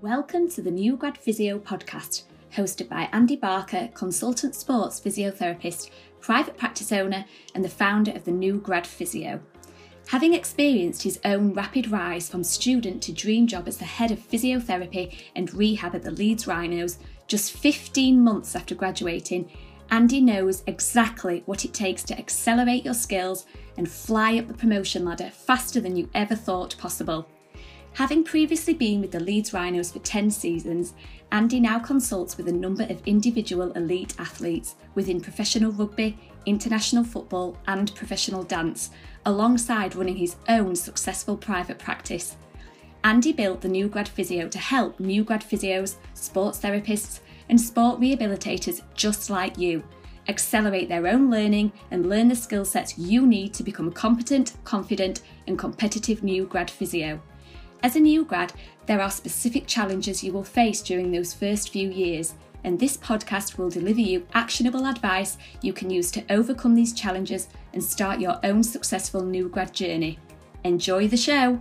Welcome to the New Grad Physio podcast, hosted by Andy Barker, consultant sports physiotherapist, private practice owner, and the founder of the New Grad Physio. Having experienced his own rapid rise from student to dream job as the head of physiotherapy and rehab at the Leeds Rhinos, just 15 months after graduating, Andy knows exactly what it takes to accelerate your skills and fly up the promotion ladder faster than you ever thought possible. Having previously been with the Leeds Rhinos for 10 seasons, Andy now consults with a number of individual elite athletes within professional rugby, international football, and professional dance, alongside running his own successful private practice. Andy built the New Grad Physio to help new grad physios, sports therapists, and sport rehabilitators just like you accelerate their own learning and learn the skill sets you need to become a competent, confident, and competitive new grad physio. As a new grad, there are specific challenges you will face during those first few years, and this podcast will deliver you actionable advice you can use to overcome these challenges and start your own successful new grad journey. Enjoy the show!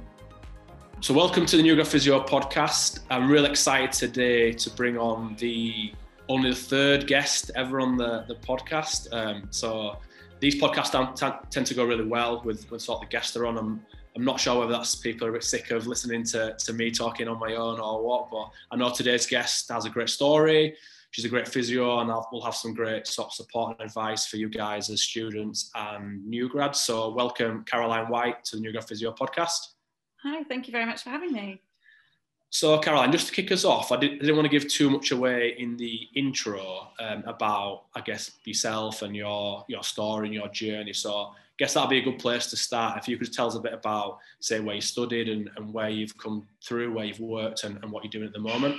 So, welcome to the New Grad Physio podcast. I'm really excited today to bring on the only the third guest ever on the, the podcast. Um, so, these podcasts tend to go really well with, with sort of the guests they're on. I'm, I'm not sure whether that's people are a bit sick of listening to, to me talking on my own or what, but I know today's guest has a great story. She's a great physio, and I'll, we'll have some great support and advice for you guys as students and new grads. So, welcome Caroline White to the New Grad Physio podcast. Hi, thank you very much for having me. So, Caroline, just to kick us off, I didn't, I didn't want to give too much away in the intro um, about, I guess, yourself and your your story and your journey. So, I guess that'd be a good place to start. If you could tell us a bit about, say, where you studied and, and where you've come through, where you've worked, and, and what you're doing at the moment.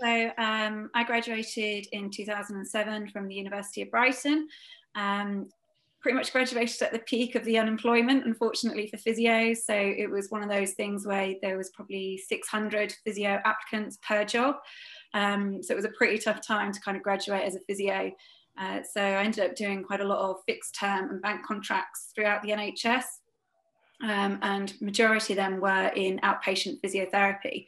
So um, I graduated in 2007 from the University of Brighton. Um, pretty much graduated at the peak of the unemployment, unfortunately for physios. So it was one of those things where there was probably 600 physio applicants per job. Um, so it was a pretty tough time to kind of graduate as a physio. Uh, so I ended up doing quite a lot of fixed term and bank contracts throughout the NHS. Um, and majority of them were in outpatient physiotherapy.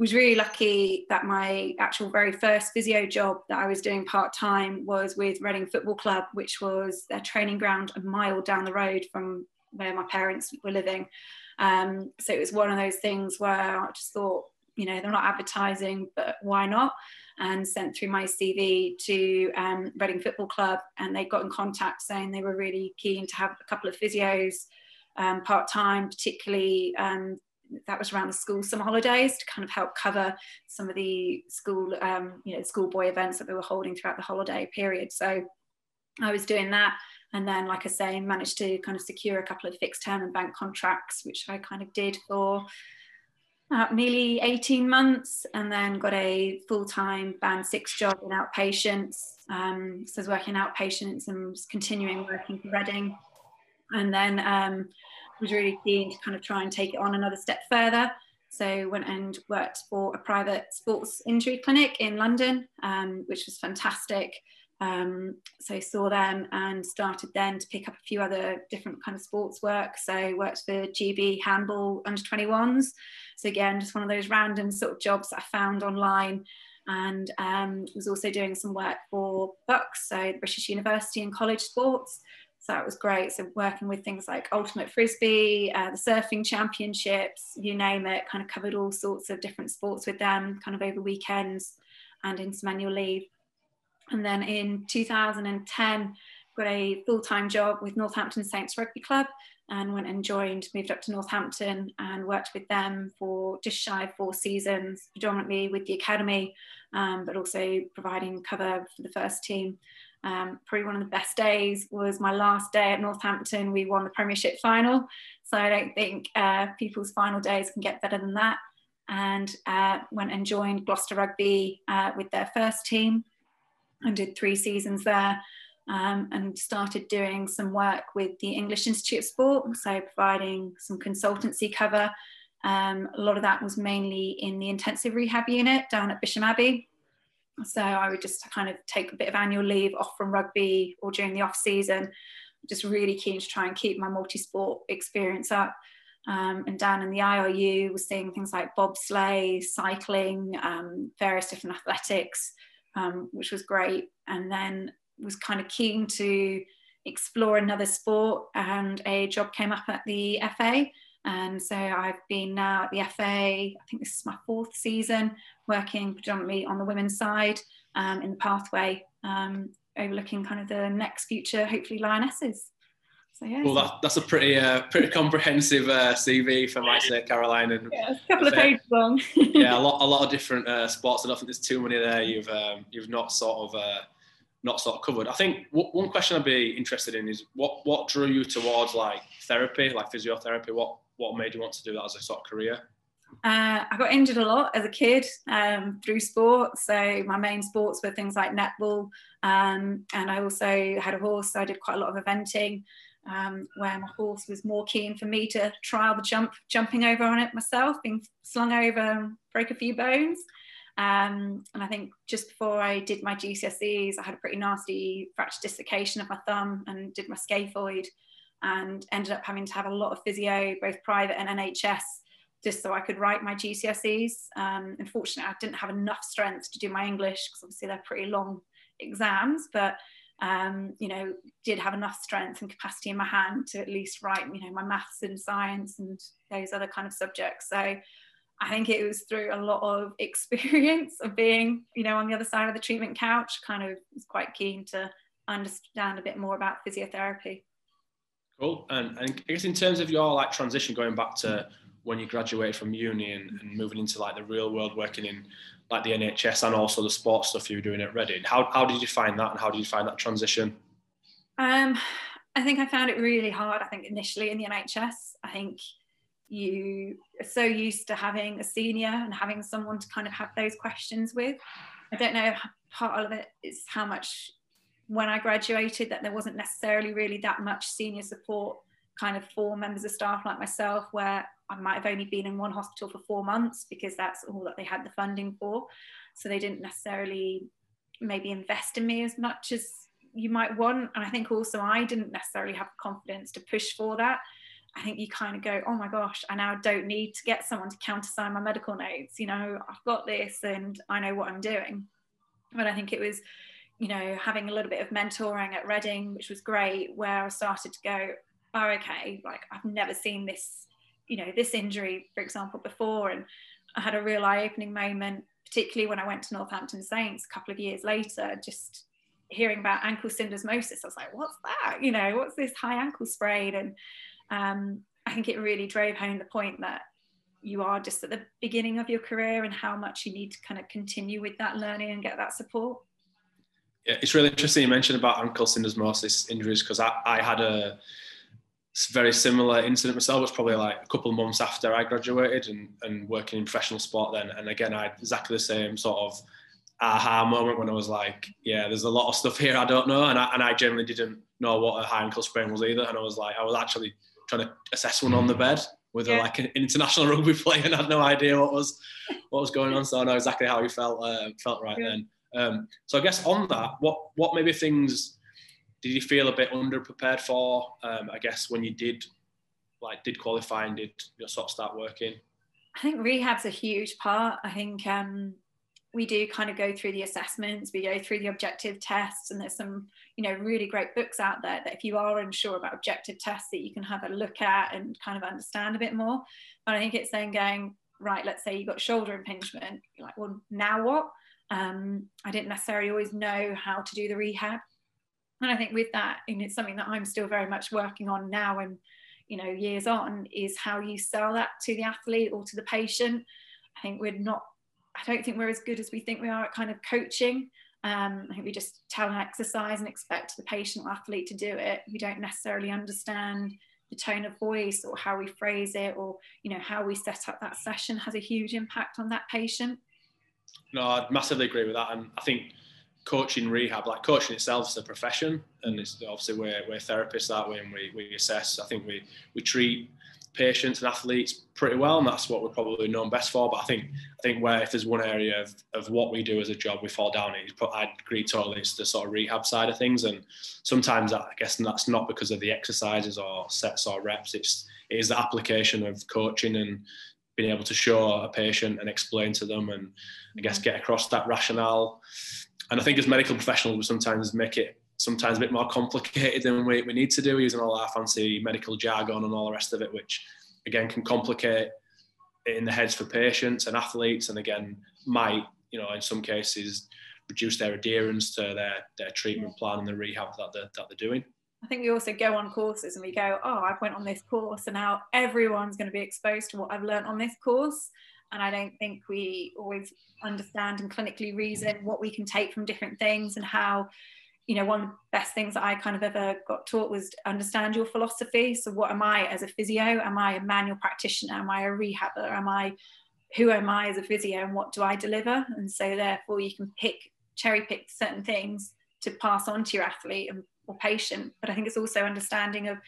Was really lucky that my actual very first physio job that I was doing part time was with Reading Football Club, which was their training ground a mile down the road from where my parents were living. Um, so it was one of those things where I just thought, you know, they're not advertising, but why not? and sent through my CV to um, Reading Football Club, and they got in contact saying they were really keen to have a couple of physios um, part time, particularly. Um, that was around the school summer holidays to kind of help cover some of the school, um, you know, schoolboy events that they were holding throughout the holiday period. So I was doing that, and then, like I say, managed to kind of secure a couple of fixed term and bank contracts, which I kind of did for uh, nearly 18 months and then got a full-time band six job in outpatients. Um, so I was working outpatients and was continuing working for Reading. And then um, was really keen to kind of try and take it on another step further. So went and worked for a private sports injury clinic in London, um, which was fantastic. Um, so saw them and started then to pick up a few other different kind of sports work. So worked for GB handball under 21s. So again, just one of those random sort of jobs that I found online and um, was also doing some work for BUCS, so British University and College Sports. So that was great. So working with things like Ultimate Frisbee, uh, the surfing championships, you name it, kind of covered all sorts of different sports with them, kind of over weekends and in some annual leave. And then in 2010, got a full-time job with Northampton Saints Rugby Club and went and joined, moved up to Northampton and worked with them for just shy of four seasons, predominantly with the academy, um, but also providing cover for the first team. Um, probably one of the best days was my last day at Northampton. We won the Premiership final, so I don't think uh, people's final days can get better than that. And uh, went and joined Gloucester Rugby uh, with their first team and did three seasons there. Um, and started doing some work with the English Institute of Sport, so providing some consultancy cover. Um, a lot of that was mainly in the intensive rehab unit down at Bisham Abbey. So I would just kind of take a bit of annual leave off from rugby or during the off season, just really keen to try and keep my multi sport experience up. Um, and down in the IRU, was seeing things like bobsleigh, cycling, um, various different athletics, um, which was great. And then was kind of keen to explore another sport, and a job came up at the FA. And so I've been now at the FA, I think this is my fourth season, working predominantly on the women's side um, in the pathway, um, overlooking kind of the next future, hopefully, Lionesses. So, yeah. Well, that, that's a pretty uh, pretty comprehensive uh, CV for my sake, Caroline. And yeah, a couple of pages long. yeah, a lot a lot of different uh, sports. I don't think there's too many there. You've um, you've not sort of uh, not sort of covered. I think w- one question I'd be interested in is what what drew you towards like therapy, like physiotherapy. What what made you want to do that as a sort of career? Uh, I got injured a lot as a kid um, through sport. So my main sports were things like netball, um, and I also had a horse. So I did quite a lot of eventing um, where my horse was more keen for me to trial the jump, jumping over on it myself, being slung over break a few bones. Um, and I think just before I did my GCSEs, I had a pretty nasty fracture dislocation of my thumb and did my scaphoid and ended up having to have a lot of physio, both private and NHS, just so I could write my GCSEs. Um, unfortunately, I didn't have enough strength to do my English because obviously they're pretty long exams, but um, you know, did have enough strength and capacity in my hand to at least write, you know, my maths and science and those other kind of subjects. So I think it was through a lot of experience of being, you know, on the other side of the treatment couch, kind of was quite keen to understand a bit more about physiotherapy. Cool. And, and I guess in terms of your like transition going back to when you graduated from uni and, and moving into like the real world working in like the NHS and also the sports stuff you were doing at Reading. How, how did you find that and how did you find that transition? Um, I think I found it really hard. I think initially in the NHS, I think you are so used to having a senior and having someone to kind of have those questions with. I don't know, part of it is how much when I graduated that there wasn't necessarily really that much senior support kind of four members of staff like myself where I might have only been in one hospital for four months because that's all that they had the funding for. So they didn't necessarily maybe invest in me as much as you might want. And I think also I didn't necessarily have the confidence to push for that. I think you kind of go, oh my gosh, I now don't need to get someone to countersign my medical notes. You know, I've got this and I know what I'm doing. But I think it was, you know, having a little bit of mentoring at Reading, which was great, where I started to go, oh, okay, like I've never seen this you know this injury for example before. And i had a real eye-opening moment particularly when i went to northampton saints a couple of years later just hearing about ankle syndesmosis. I was like what's that? You know what's this high ankle sprain? And um, i think it really drove home the point that you are just at the beginning of your career and how much you need to kind of continue with that learning and get that support. Yeah it's really interesting you mentioned about ankle syndesmosis injuries because I, I had a very similar incident myself. It was probably like a couple of months after I graduated and, and working in professional sport then. And again, I had exactly the same sort of aha moment when I was like, yeah, there's a lot of stuff here I don't know. And I, and I generally didn't know what a high ankle sprain was either. And I was like, I was actually trying to assess one on the bed with yeah. a, like an international rugby player and I had no idea what was what was going on. So I know exactly how he felt uh, felt right yeah. then. Um, so I guess on that, what what maybe things did you feel a bit underprepared for? Um, I guess when you did like did qualify and did you sort of start working. I think rehab's a huge part. I think um, we do kind of go through the assessments, we go through the objective tests, and there's some you know really great books out there that if you are unsure about objective tests that you can have a look at and kind of understand a bit more. But I think it's then going right. Let's say you got shoulder impingement. You're like, well, now what? Um, I didn't necessarily always know how to do the rehab and I think with that, and it's something that I'm still very much working on now and you know years on, is how you sell that to the athlete or to the patient. I think we're not. I don't think we're as good as we think we are at kind of coaching. Um, I think we just tell an exercise and expect the patient or athlete to do it. We don't necessarily understand the tone of voice or how we phrase it or you know how we set up that session has a huge impact on that patient. No, I massively agree with that, and I think coaching rehab, like coaching itself is a profession, and it's obviously we're, we're therapists that way, and we, we assess. I think we we treat patients and athletes pretty well, and that's what we're probably known best for. But I think I think where if there's one area of, of what we do as a job, we fall down it. I agree totally. It's the sort of rehab side of things, and sometimes I guess that's not because of the exercises or sets or reps. It's it is the application of coaching and being able to show a patient and explain to them and I guess mm-hmm. get across that rationale. And I think as medical professionals, we sometimes make it sometimes a bit more complicated than we, we need to do using all our fancy medical jargon and all the rest of it, which again can complicate it in the heads for patients and athletes and again might, you know, in some cases reduce their adherence to their, their treatment plan and the rehab that they're, that they're doing. I think we also go on courses and we go, oh, I've went on this course and now everyone's going to be exposed to what I've learned on this course. And I don't think we always understand and clinically reason what we can take from different things and how, you know, one of the best things that I kind of ever got taught was understand your philosophy. So, what am I as a physio? Am I a manual practitioner? Am I a rehabber? Am I, who am I as a physio and what do I deliver? And so, therefore, you can pick, cherry pick certain things to pass on to your athlete and or patient. But I think it's also understanding of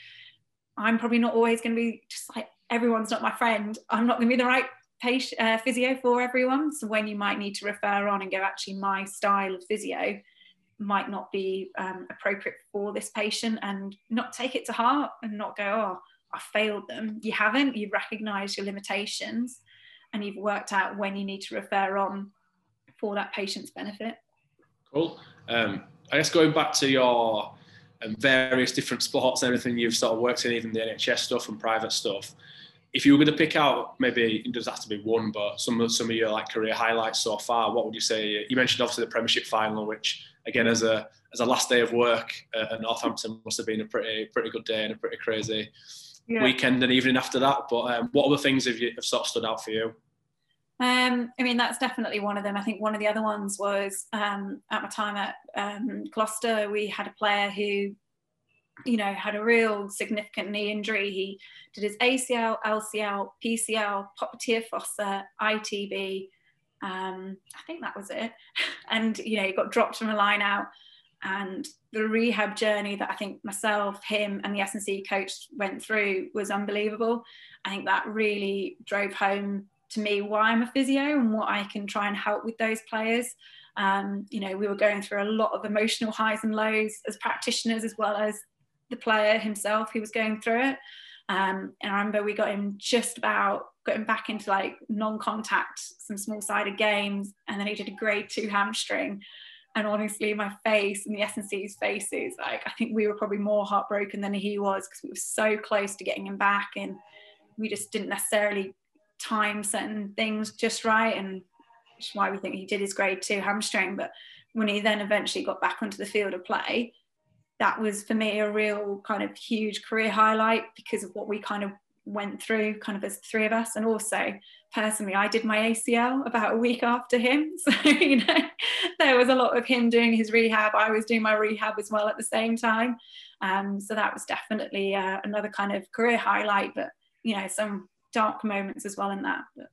I'm probably not always going to be just like everyone's not my friend. I'm not going to be the right patient, uh, physio for everyone. So when you might need to refer on and go, actually, my style of physio might not be um, appropriate for this patient, and not take it to heart and not go, oh, I failed them. You haven't. You've recognised your limitations, and you've worked out when you need to refer on for that patient's benefit. Cool. Um, I guess going back to your and various different sports, everything you've sort of worked in, even the NHS stuff and private stuff. If you were going to pick out, maybe it doesn't have to be one, but some of some of your like career highlights so far, what would you say? You mentioned obviously the Premiership final, which again as a as a last day of work at Northampton must have been a pretty pretty good day and a pretty crazy yeah. weekend and evening after that. But um, what other things have you have sort of stood out for you? Um, I mean, that's definitely one of them. I think one of the other ones was um, at my time at um, Gloucester, we had a player who, you know, had a real significant knee injury. He did his ACL, LCL, PCL, popliteal fossa, ITB. Um, I think that was it. And, you know, he got dropped from a line out. And the rehab journey that I think myself, him, and the S&C coach went through was unbelievable. I think that really drove home to me why I'm a physio and what I can try and help with those players. Um, you know, we were going through a lot of emotional highs and lows as practitioners, as well as the player himself who was going through it. Um, and I remember we got him just about got him back into like non-contact, some small-sided games, and then he did a grade two hamstring. And honestly, my face and the S&C's faces, like I think we were probably more heartbroken than he was because we were so close to getting him back, and we just didn't necessarily time certain things just right and which is why we think he did his grade two hamstring but when he then eventually got back onto the field of play that was for me a real kind of huge career highlight because of what we kind of went through kind of as three of us and also personally I did my ACL about a week after him so you know there was a lot of him doing his rehab I was doing my rehab as well at the same time um, so that was definitely uh, another kind of career highlight but you know some dark moments as well in that. But.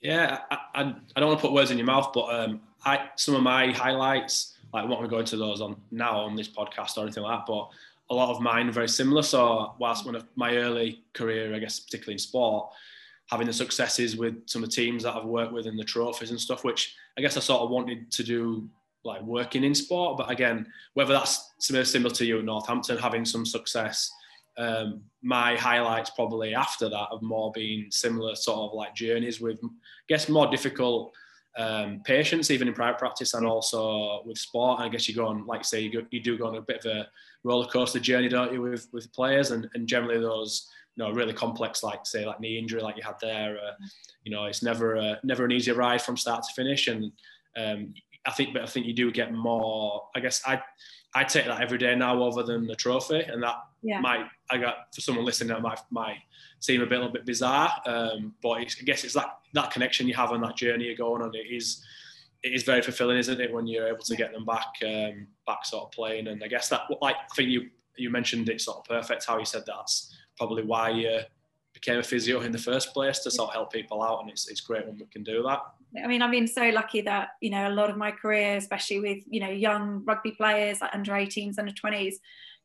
Yeah, I, I, don't want to put words in your mouth, but um, I some of my highlights, like not going to go into those on now on this podcast or anything like that, but a lot of mine are very similar. So whilst one of my early career, I guess particularly in sport, having the successes with some of the teams that I've worked with and the trophies and stuff, which I guess I sort of wanted to do like working in sport. But again, whether that's similar to you at Northampton, having some success um, my highlights probably after that have more been similar sort of like journeys with, I guess, more difficult um, patients, even in private practice and also with sport. I guess you go on, like say, you, go, you do go on a bit of a roller coaster journey, don't you, with, with players? And, and generally those, you know, really complex, like say, like knee injury, like you had there, uh, you know, it's never a, never an easy ride from start to finish. And um, I think, but I think you do get more. I guess I I take that every day now over than the trophy, and that yeah. might I got for someone listening that might might seem a bit a little bit bizarre, um, but I guess it's that that connection you have on that journey you're going on. It is it is very fulfilling, isn't it, when you're able to get them back um, back sort of playing, and I guess that like I think you you mentioned it sort of perfect how you said that's probably why you became a physio in the first place to sort of help people out, and it's it's great when we can do that. I mean, I've been so lucky that, you know, a lot of my career, especially with, you know, young rugby players like under 18s, under 20s,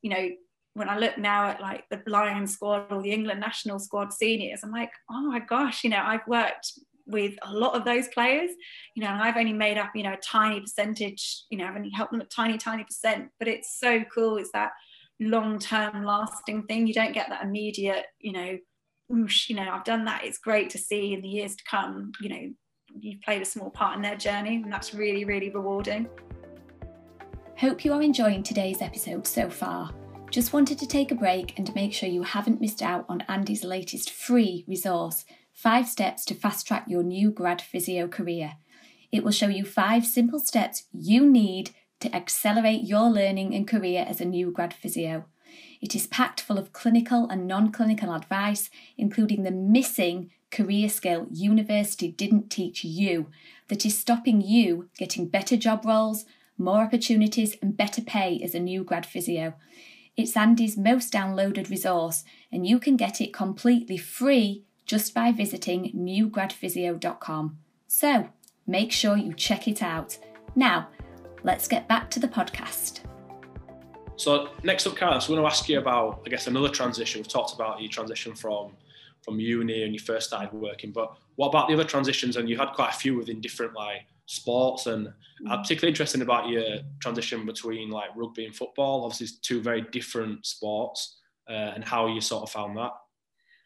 you know, when I look now at like the Lions squad or the England national squad seniors, I'm like, oh my gosh, you know, I've worked with a lot of those players, you know, and I've only made up, you know, a tiny percentage, you know, I've only helped them a tiny, tiny percent, but it's so cool. It's that long term lasting thing. You don't get that immediate, you know, you know, I've done that. It's great to see in the years to come, you know, you've played a small part in their journey, and that's really, really rewarding. Hope you are enjoying today's episode so far. Just wanted to take a break and make sure you haven't missed out on Andy's latest free resource Five Steps to Fast Track Your New Grad Physio Career. It will show you five simple steps you need to accelerate your learning and career as a new grad physio. It is packed full of clinical and non clinical advice, including the missing career skill university didn't teach you that is stopping you getting better job roles, more opportunities, and better pay as a new grad physio. It's Andy's most downloaded resource, and you can get it completely free just by visiting newgradphysio.com. So make sure you check it out. Now, let's get back to the podcast. So next up, Carlos, I want to ask you about, I guess, another transition. We've talked about your transition from from uni and you first started working, but what about the other transitions? And you had quite a few within different like sports, and I'm mm. particularly interested about your transition between like rugby and football. Obviously, two very different sports, uh, and how you sort of found that.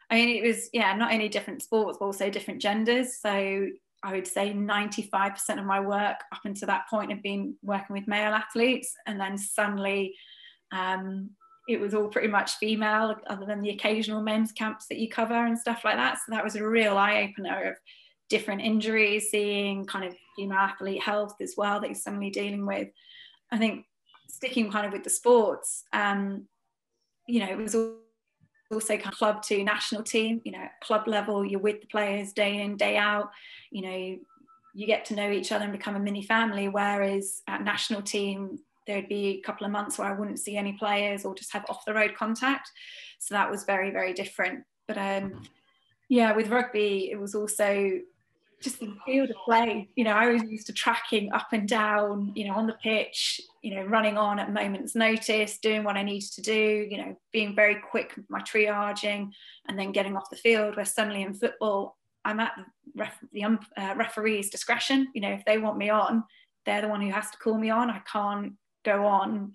I mean, it was yeah, not only different sports, but also different genders. So I would say 95% of my work up until that point had been working with male athletes, and then suddenly um, it was all pretty much female, other than the occasional men's camps that you cover and stuff like that. So that was a real eye opener of different injuries, seeing kind of female athlete health as well that you're suddenly dealing with. I think sticking kind of with the sports, um, you know, it was also kind of club to national team, you know, club level, you're with the players day in, day out, you know, you get to know each other and become a mini family. Whereas at national team, there'd be a couple of months where I wouldn't see any players or just have off the road contact. So that was very, very different. But um, yeah, with rugby, it was also just the field of play. You know, I was used to tracking up and down, you know, on the pitch, you know, running on at moment's notice, doing what I needed to do, you know, being very quick with my triaging and then getting off the field. Where suddenly in football, I'm at the, ref, the um, uh, referee's discretion. You know, if they want me on, they're the one who has to call me on. I can't go on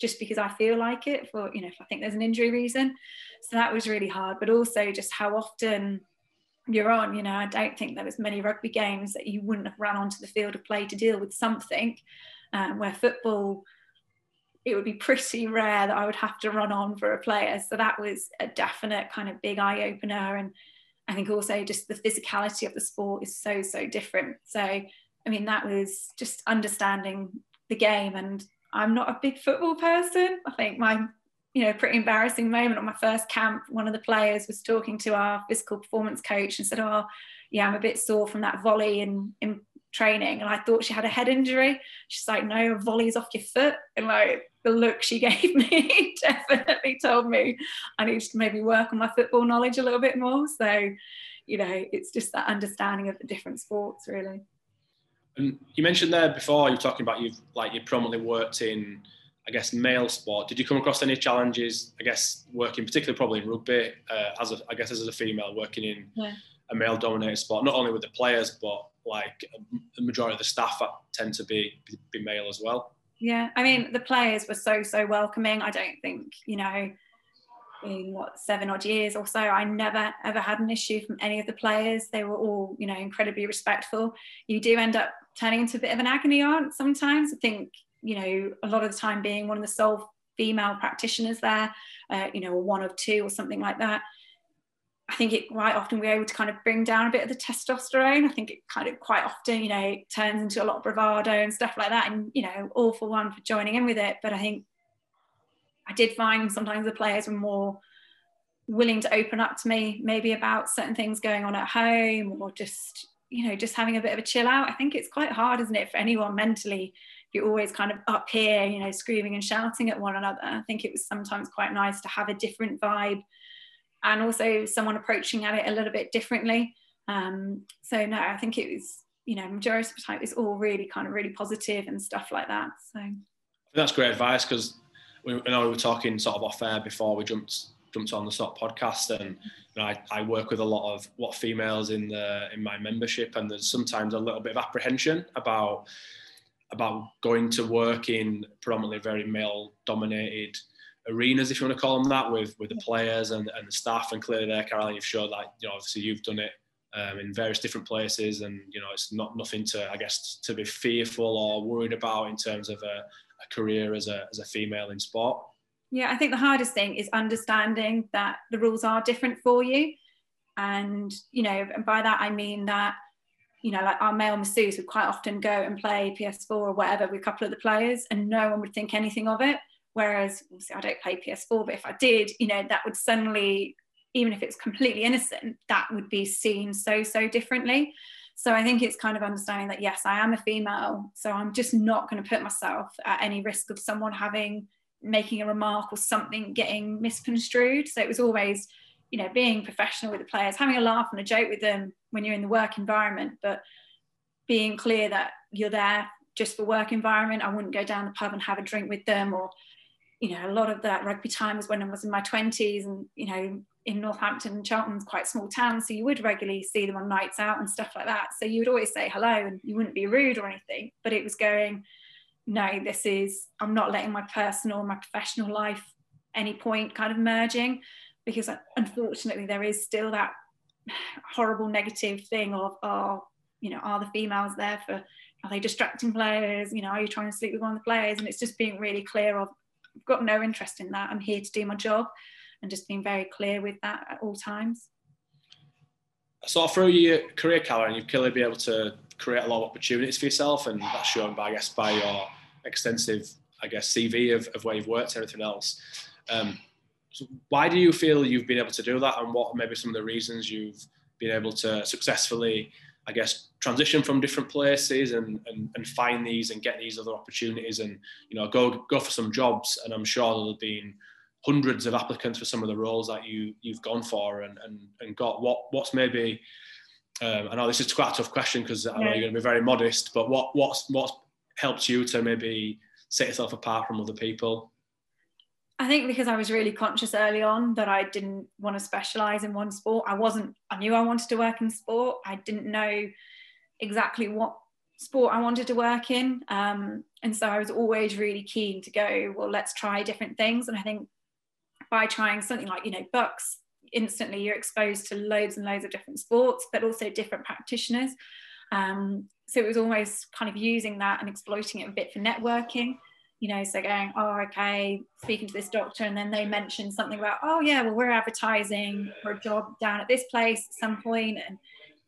just because I feel like it for, you know, if I think there's an injury reason. So that was really hard, but also just how often you're on, you know, I don't think there was many rugby games that you wouldn't have run onto the field of play to deal with something um, where football, it would be pretty rare that I would have to run on for a player. So that was a definite kind of big eye opener. And I think also just the physicality of the sport is so, so different. So, I mean, that was just understanding the game and I'm not a big football person. I think my, you know, pretty embarrassing moment on my first camp, one of the players was talking to our physical performance coach and said, Oh, yeah, I'm a bit sore from that volley in, in training. And I thought she had a head injury. She's like, No, volley's off your foot. And like the look she gave me definitely told me I need to maybe work on my football knowledge a little bit more. So, you know, it's just that understanding of the different sports, really. And you mentioned there before you were talking about you've like you prominently worked in, I guess, male sport. Did you come across any challenges? I guess working particularly probably in rugby uh, as a, I guess as a female working in yeah. a male-dominated sport, not only with the players but like the majority of the staff tend to be be male as well. Yeah, I mean the players were so so welcoming. I don't think you know in what seven odd years or so i never ever had an issue from any of the players they were all you know incredibly respectful you do end up turning into a bit of an agony aunt sometimes i think you know a lot of the time being one of the sole female practitioners there uh, you know one of two or something like that I think it quite often we're able to kind of bring down a bit of the testosterone. I think it kind of quite often, you know, turns into a lot of bravado and stuff like that. And, you know, all for one for joining in with it. But I think I did find sometimes the players were more willing to open up to me, maybe about certain things going on at home or just, you know, just having a bit of a chill out. I think it's quite hard, isn't it, for anyone mentally? You're always kind of up here, you know, screaming and shouting at one another. I think it was sometimes quite nice to have a different vibe and also someone approaching at it a little bit differently. Um, so no, I think it was, you know, majority of the time it's all really kind of really positive and stuff like that. So that's great advice because we, you know, we were talking sort of off air before we jumped jumped on the sort of podcast, and you know, I, I work with a lot of what females in the in my membership, and there's sometimes a little bit of apprehension about about going to work in predominantly very male dominated arenas, if you want to call them that, with with the players and, and the staff. And clearly, there, Caroline, you've showed that you know obviously you've done it um, in various different places, and you know it's not nothing to I guess to be fearful or worried about in terms of a, a career as a as a female in sport. Yeah, I think the hardest thing is understanding that the rules are different for you, and you know, and by that I mean that you know, like our male masseuse would quite often go and play PS4 or whatever with a couple of the players, and no one would think anything of it. Whereas I don't play PS4, but if I did, you know, that would suddenly, even if it's completely innocent, that would be seen so, so differently. So I think it's kind of understanding that, yes, I am a female. So I'm just not going to put myself at any risk of someone having, making a remark or something getting misconstrued. So it was always, you know, being professional with the players, having a laugh and a joke with them when you're in the work environment, but being clear that you're there just for work environment. I wouldn't go down the pub and have a drink with them or you know, a lot of that rugby time was when I was in my 20s and, you know, in Northampton and Cheltenham's quite small town. So you would regularly see them on nights out and stuff like that. So you would always say hello and you wouldn't be rude or anything, but it was going, no, this is, I'm not letting my personal, my professional life any point kind of merging because unfortunately there is still that horrible negative thing of, oh, you know, are the females there for, are they distracting players? You know, are you trying to sleep with one of the players? And it's just being really clear of I've got no interest in that. I'm here to do my job and just being very clear with that at all times. So through your career, Karen, you've clearly been able to create a lot of opportunities for yourself, and that's shown by, I guess, by your extensive, I guess, CV of, of where you've worked everything else. Um, so why do you feel you've been able to do that, and what maybe some of the reasons you've been able to successfully I guess, transition from different places and, and, and find these and get these other opportunities and, you know, go go for some jobs. And I'm sure there'll have been hundreds of applicants for some of the roles that you you've gone for and and, and got what what's maybe um, I know this is quite a tough question because I know you're going to be very modest, but what what's what's helped you to maybe set yourself apart from other people? I think because I was really conscious early on that I didn't want to specialize in one sport. I wasn't, I knew I wanted to work in sport. I didn't know exactly what sport I wanted to work in. Um, and so I was always really keen to go, well, let's try different things. And I think by trying something like, you know, BUCS, instantly you're exposed to loads and loads of different sports, but also different practitioners. Um, so it was almost kind of using that and exploiting it a bit for networking you know, so going, oh, okay, speaking to this doctor, and then they mention something about, oh, yeah, well, we're advertising for a job down at this place at some point, and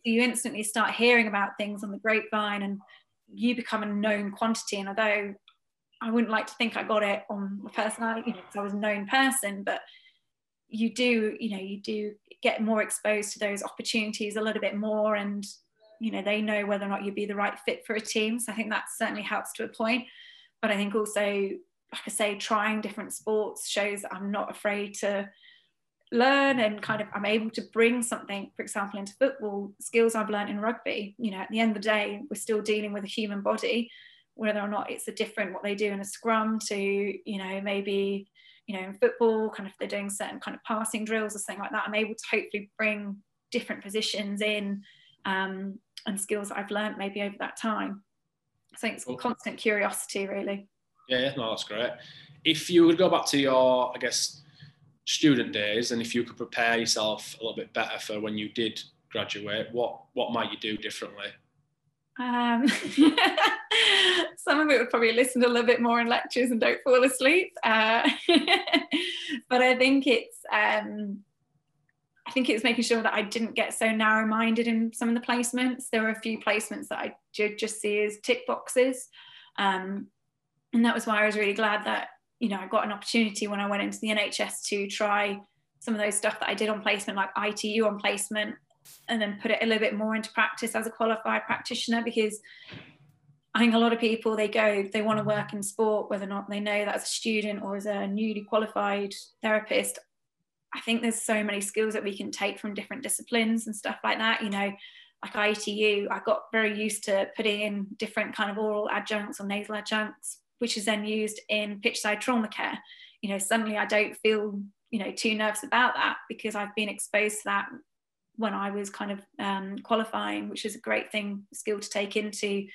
you instantly start hearing about things on the grapevine, and you become a known quantity. And although I wouldn't like to think I got it on my personality, you know, because I was a known person, but you do, you know, you do get more exposed to those opportunities a little bit more, and you know, they know whether or not you'd be the right fit for a team. So I think that certainly helps to a point but I think also, like I say, trying different sports shows that I'm not afraid to learn and kind of I'm able to bring something, for example, into football, skills I've learned in rugby. You know, at the end of the day, we're still dealing with a human body, whether or not it's a different what they do in a scrum to, you know, maybe, you know, in football, kind of they're doing certain kind of passing drills or something like that. I'm able to hopefully bring different positions in um, and skills that I've learned maybe over that time. Think it's cool. constant curiosity, really. Yeah, yeah, no, that's great. If you would go back to your, I guess, student days, and if you could prepare yourself a little bit better for when you did graduate, what what might you do differently? Um, some of it would probably listen a little bit more in lectures and don't fall asleep. Uh, but I think it's um, I think it was making sure that I didn't get so narrow minded in some of the placements. There were a few placements that I did just see as tick boxes. Um, and that was why I was really glad that, you know, I got an opportunity when I went into the NHS to try some of those stuff that I did on placement, like ITU on placement, and then put it a little bit more into practice as a qualified practitioner because I think a lot of people they go they want to work in sport whether or not they know that as a student or as a newly qualified therapist I think there's so many skills that we can take from different disciplines and stuff like that. You know, like ITU, I got very used to putting in different kind of oral adjuncts or nasal adjuncts, which is then used in pitchside trauma care. You know, suddenly I don't feel, you know, too nervous about that because I've been exposed to that when I was kind of um, qualifying, which is a great thing, skill to take into,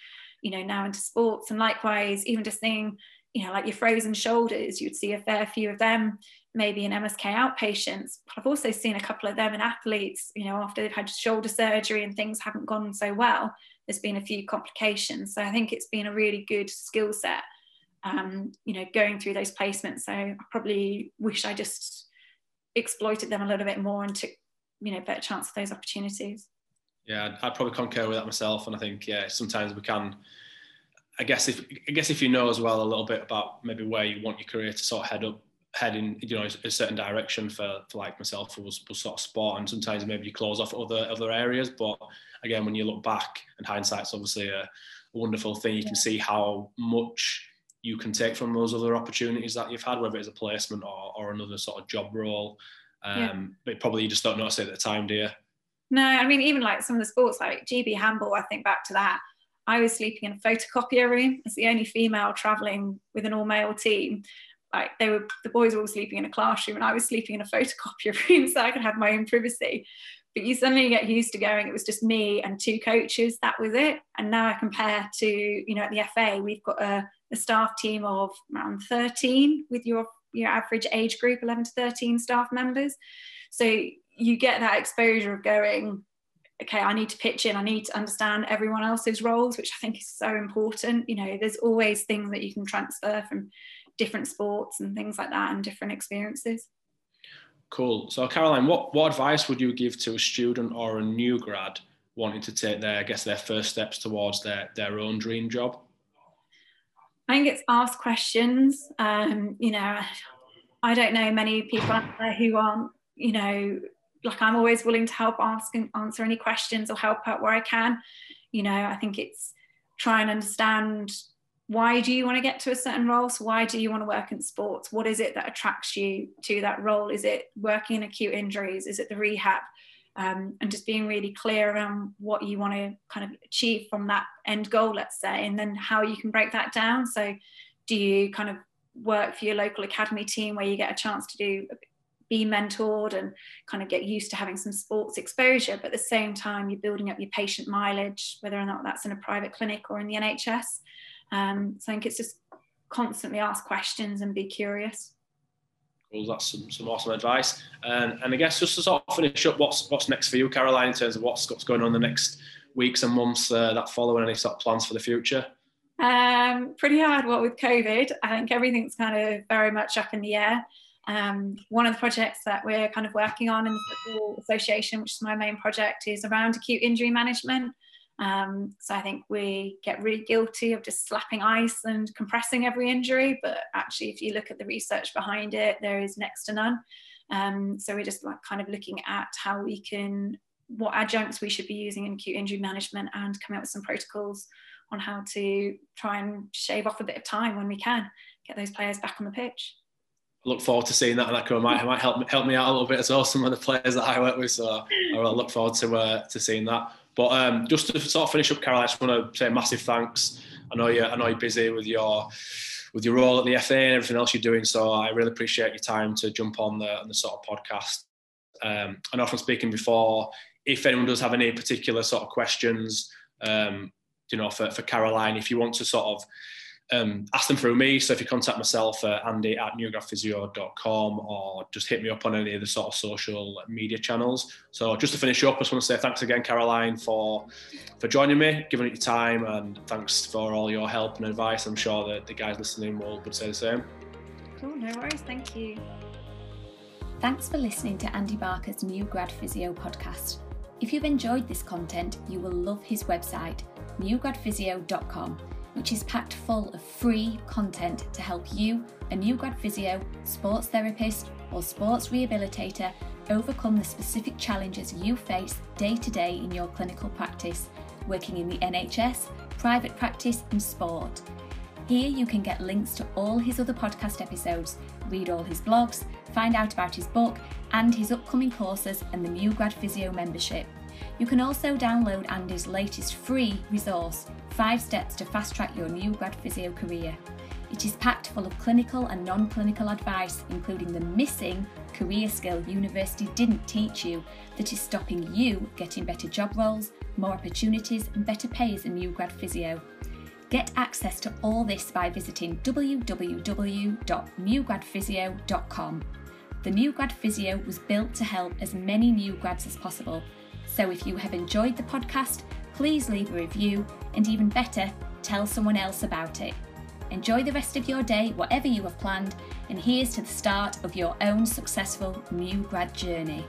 you know, now into sports. And likewise, even just seeing you know, like your frozen shoulders, you'd see a fair few of them maybe in MSK outpatients. But I've also seen a couple of them in athletes, you know, after they've had shoulder surgery and things haven't gone so well, there's been a few complications. So I think it's been a really good skill set, um, you know, going through those placements. So I probably wish I just exploited them a little bit more and took, you know, better chance of those opportunities. Yeah, I'd probably concur with that myself. And I think, yeah, sometimes we can I guess if I guess if you know as well a little bit about maybe where you want your career to sort of head up, head in you know a certain direction for, for like myself was, was sort of sport, and sometimes maybe you close off other other areas. But again, when you look back, and hindsight's obviously a, a wonderful thing. You yeah. can see how much you can take from those other opportunities that you've had, whether it's a placement or, or another sort of job role. Um, yeah. But probably you just don't notice it at the time, do you? No, I mean even like some of the sports like GB handball. I think back to that I was sleeping in a photocopier room as the only female traveling with an all male team. Like they were, the boys were all sleeping in a classroom, and I was sleeping in a photocopier room so I could have my own privacy. But you suddenly get used to going. It was just me and two coaches. That was it. And now I compare to, you know, at the FA, we've got a, a staff team of around 13 with your your average age group, 11 to 13 staff members. So you get that exposure of going, okay, I need to pitch in, I need to understand everyone else's roles, which I think is so important. You know, there's always things that you can transfer from different sports and things like that and different experiences. Cool. So, Caroline, what, what advice would you give to a student or a new grad wanting to take their, I guess, their first steps towards their, their own dream job? I think it's ask questions. Um, you know, I don't know many people out there who aren't, you know, like I'm always willing to help ask and answer any questions or help out where I can. You know, I think it's try and understand why do you want to get to a certain role? So why do you want to work in sports? What is it that attracts you to that role? Is it working in acute injuries? Is it the rehab? Um, and just being really clear around what you want to kind of achieve from that end goal, let's say, and then how you can break that down. So, do you kind of work for your local academy team where you get a chance to do be mentored and kind of get used to having some sports exposure. But at the same time, you're building up your patient mileage, whether or not that's in a private clinic or in the NHS. Um, so I think it's just constantly ask questions and be curious. Well, that's some, some awesome advice. And, and I guess just to sort of finish up, what's what's next for you, Caroline, in terms of what's, what's going on in the next weeks and months uh, that follow, and any sort of plans for the future? Um, pretty hard. What with COVID, I think everything's kind of very much up in the air. Um, one of the projects that we're kind of working on in the Football Association, which is my main project, is around acute injury management. Um, so I think we get really guilty of just slapping ice and compressing every injury, but actually, if you look at the research behind it, there is next to none. Um, so we're just like kind of looking at how we can, what adjuncts we should be using in acute injury management, and coming up with some protocols on how to try and shave off a bit of time when we can get those players back on the pitch I look forward to seeing that, and that might might help help me out a little bit as well. Some of the players that I work with, so I will look forward to uh, to seeing that. But um, just to sort of finish up, Carol, I just want to say massive thanks. I know you I know you're busy with your with your role at the FA and everything else you're doing, so I really appreciate your time to jump on the on the sort of podcast. Um, I know from speaking before, if anyone does have any particular sort of questions, um, you know, for, for Caroline, if you want to sort of um, ask them through me. So if you contact myself, uh, Andy at newgradphysio.com or just hit me up on any of the sort of social media channels. So just to finish up, I just want to say thanks again, Caroline, for for joining me, giving it your time, and thanks for all your help and advice. I'm sure that the guys listening will would say the same. Cool, no worries. Thank you. Thanks for listening to Andy Barker's New Grad Physio podcast. If you've enjoyed this content, you will love his website, newgradphysio.com which is packed full of free content to help you, a new grad physio, sports therapist, or sports rehabilitator, overcome the specific challenges you face day to day in your clinical practice, working in the NHS, private practice, and sport. Here you can get links to all his other podcast episodes, read all his blogs, find out about his book and his upcoming courses and the new grad physio membership. You can also download Andy's latest free resource, 5 Steps to Fast Track Your New Grad Physio Career. It is packed full of clinical and non clinical advice, including the missing career skill university didn't teach you that is stopping you getting better job roles, more opportunities, and better pay as a new grad physio. Get access to all this by visiting www.newgradphysio.com. The New Grad Physio was built to help as many new grads as possible. So if you have enjoyed the podcast, please leave a review and even better, tell someone else about it. Enjoy the rest of your day, whatever you have planned, and here's to the start of your own successful new grad journey.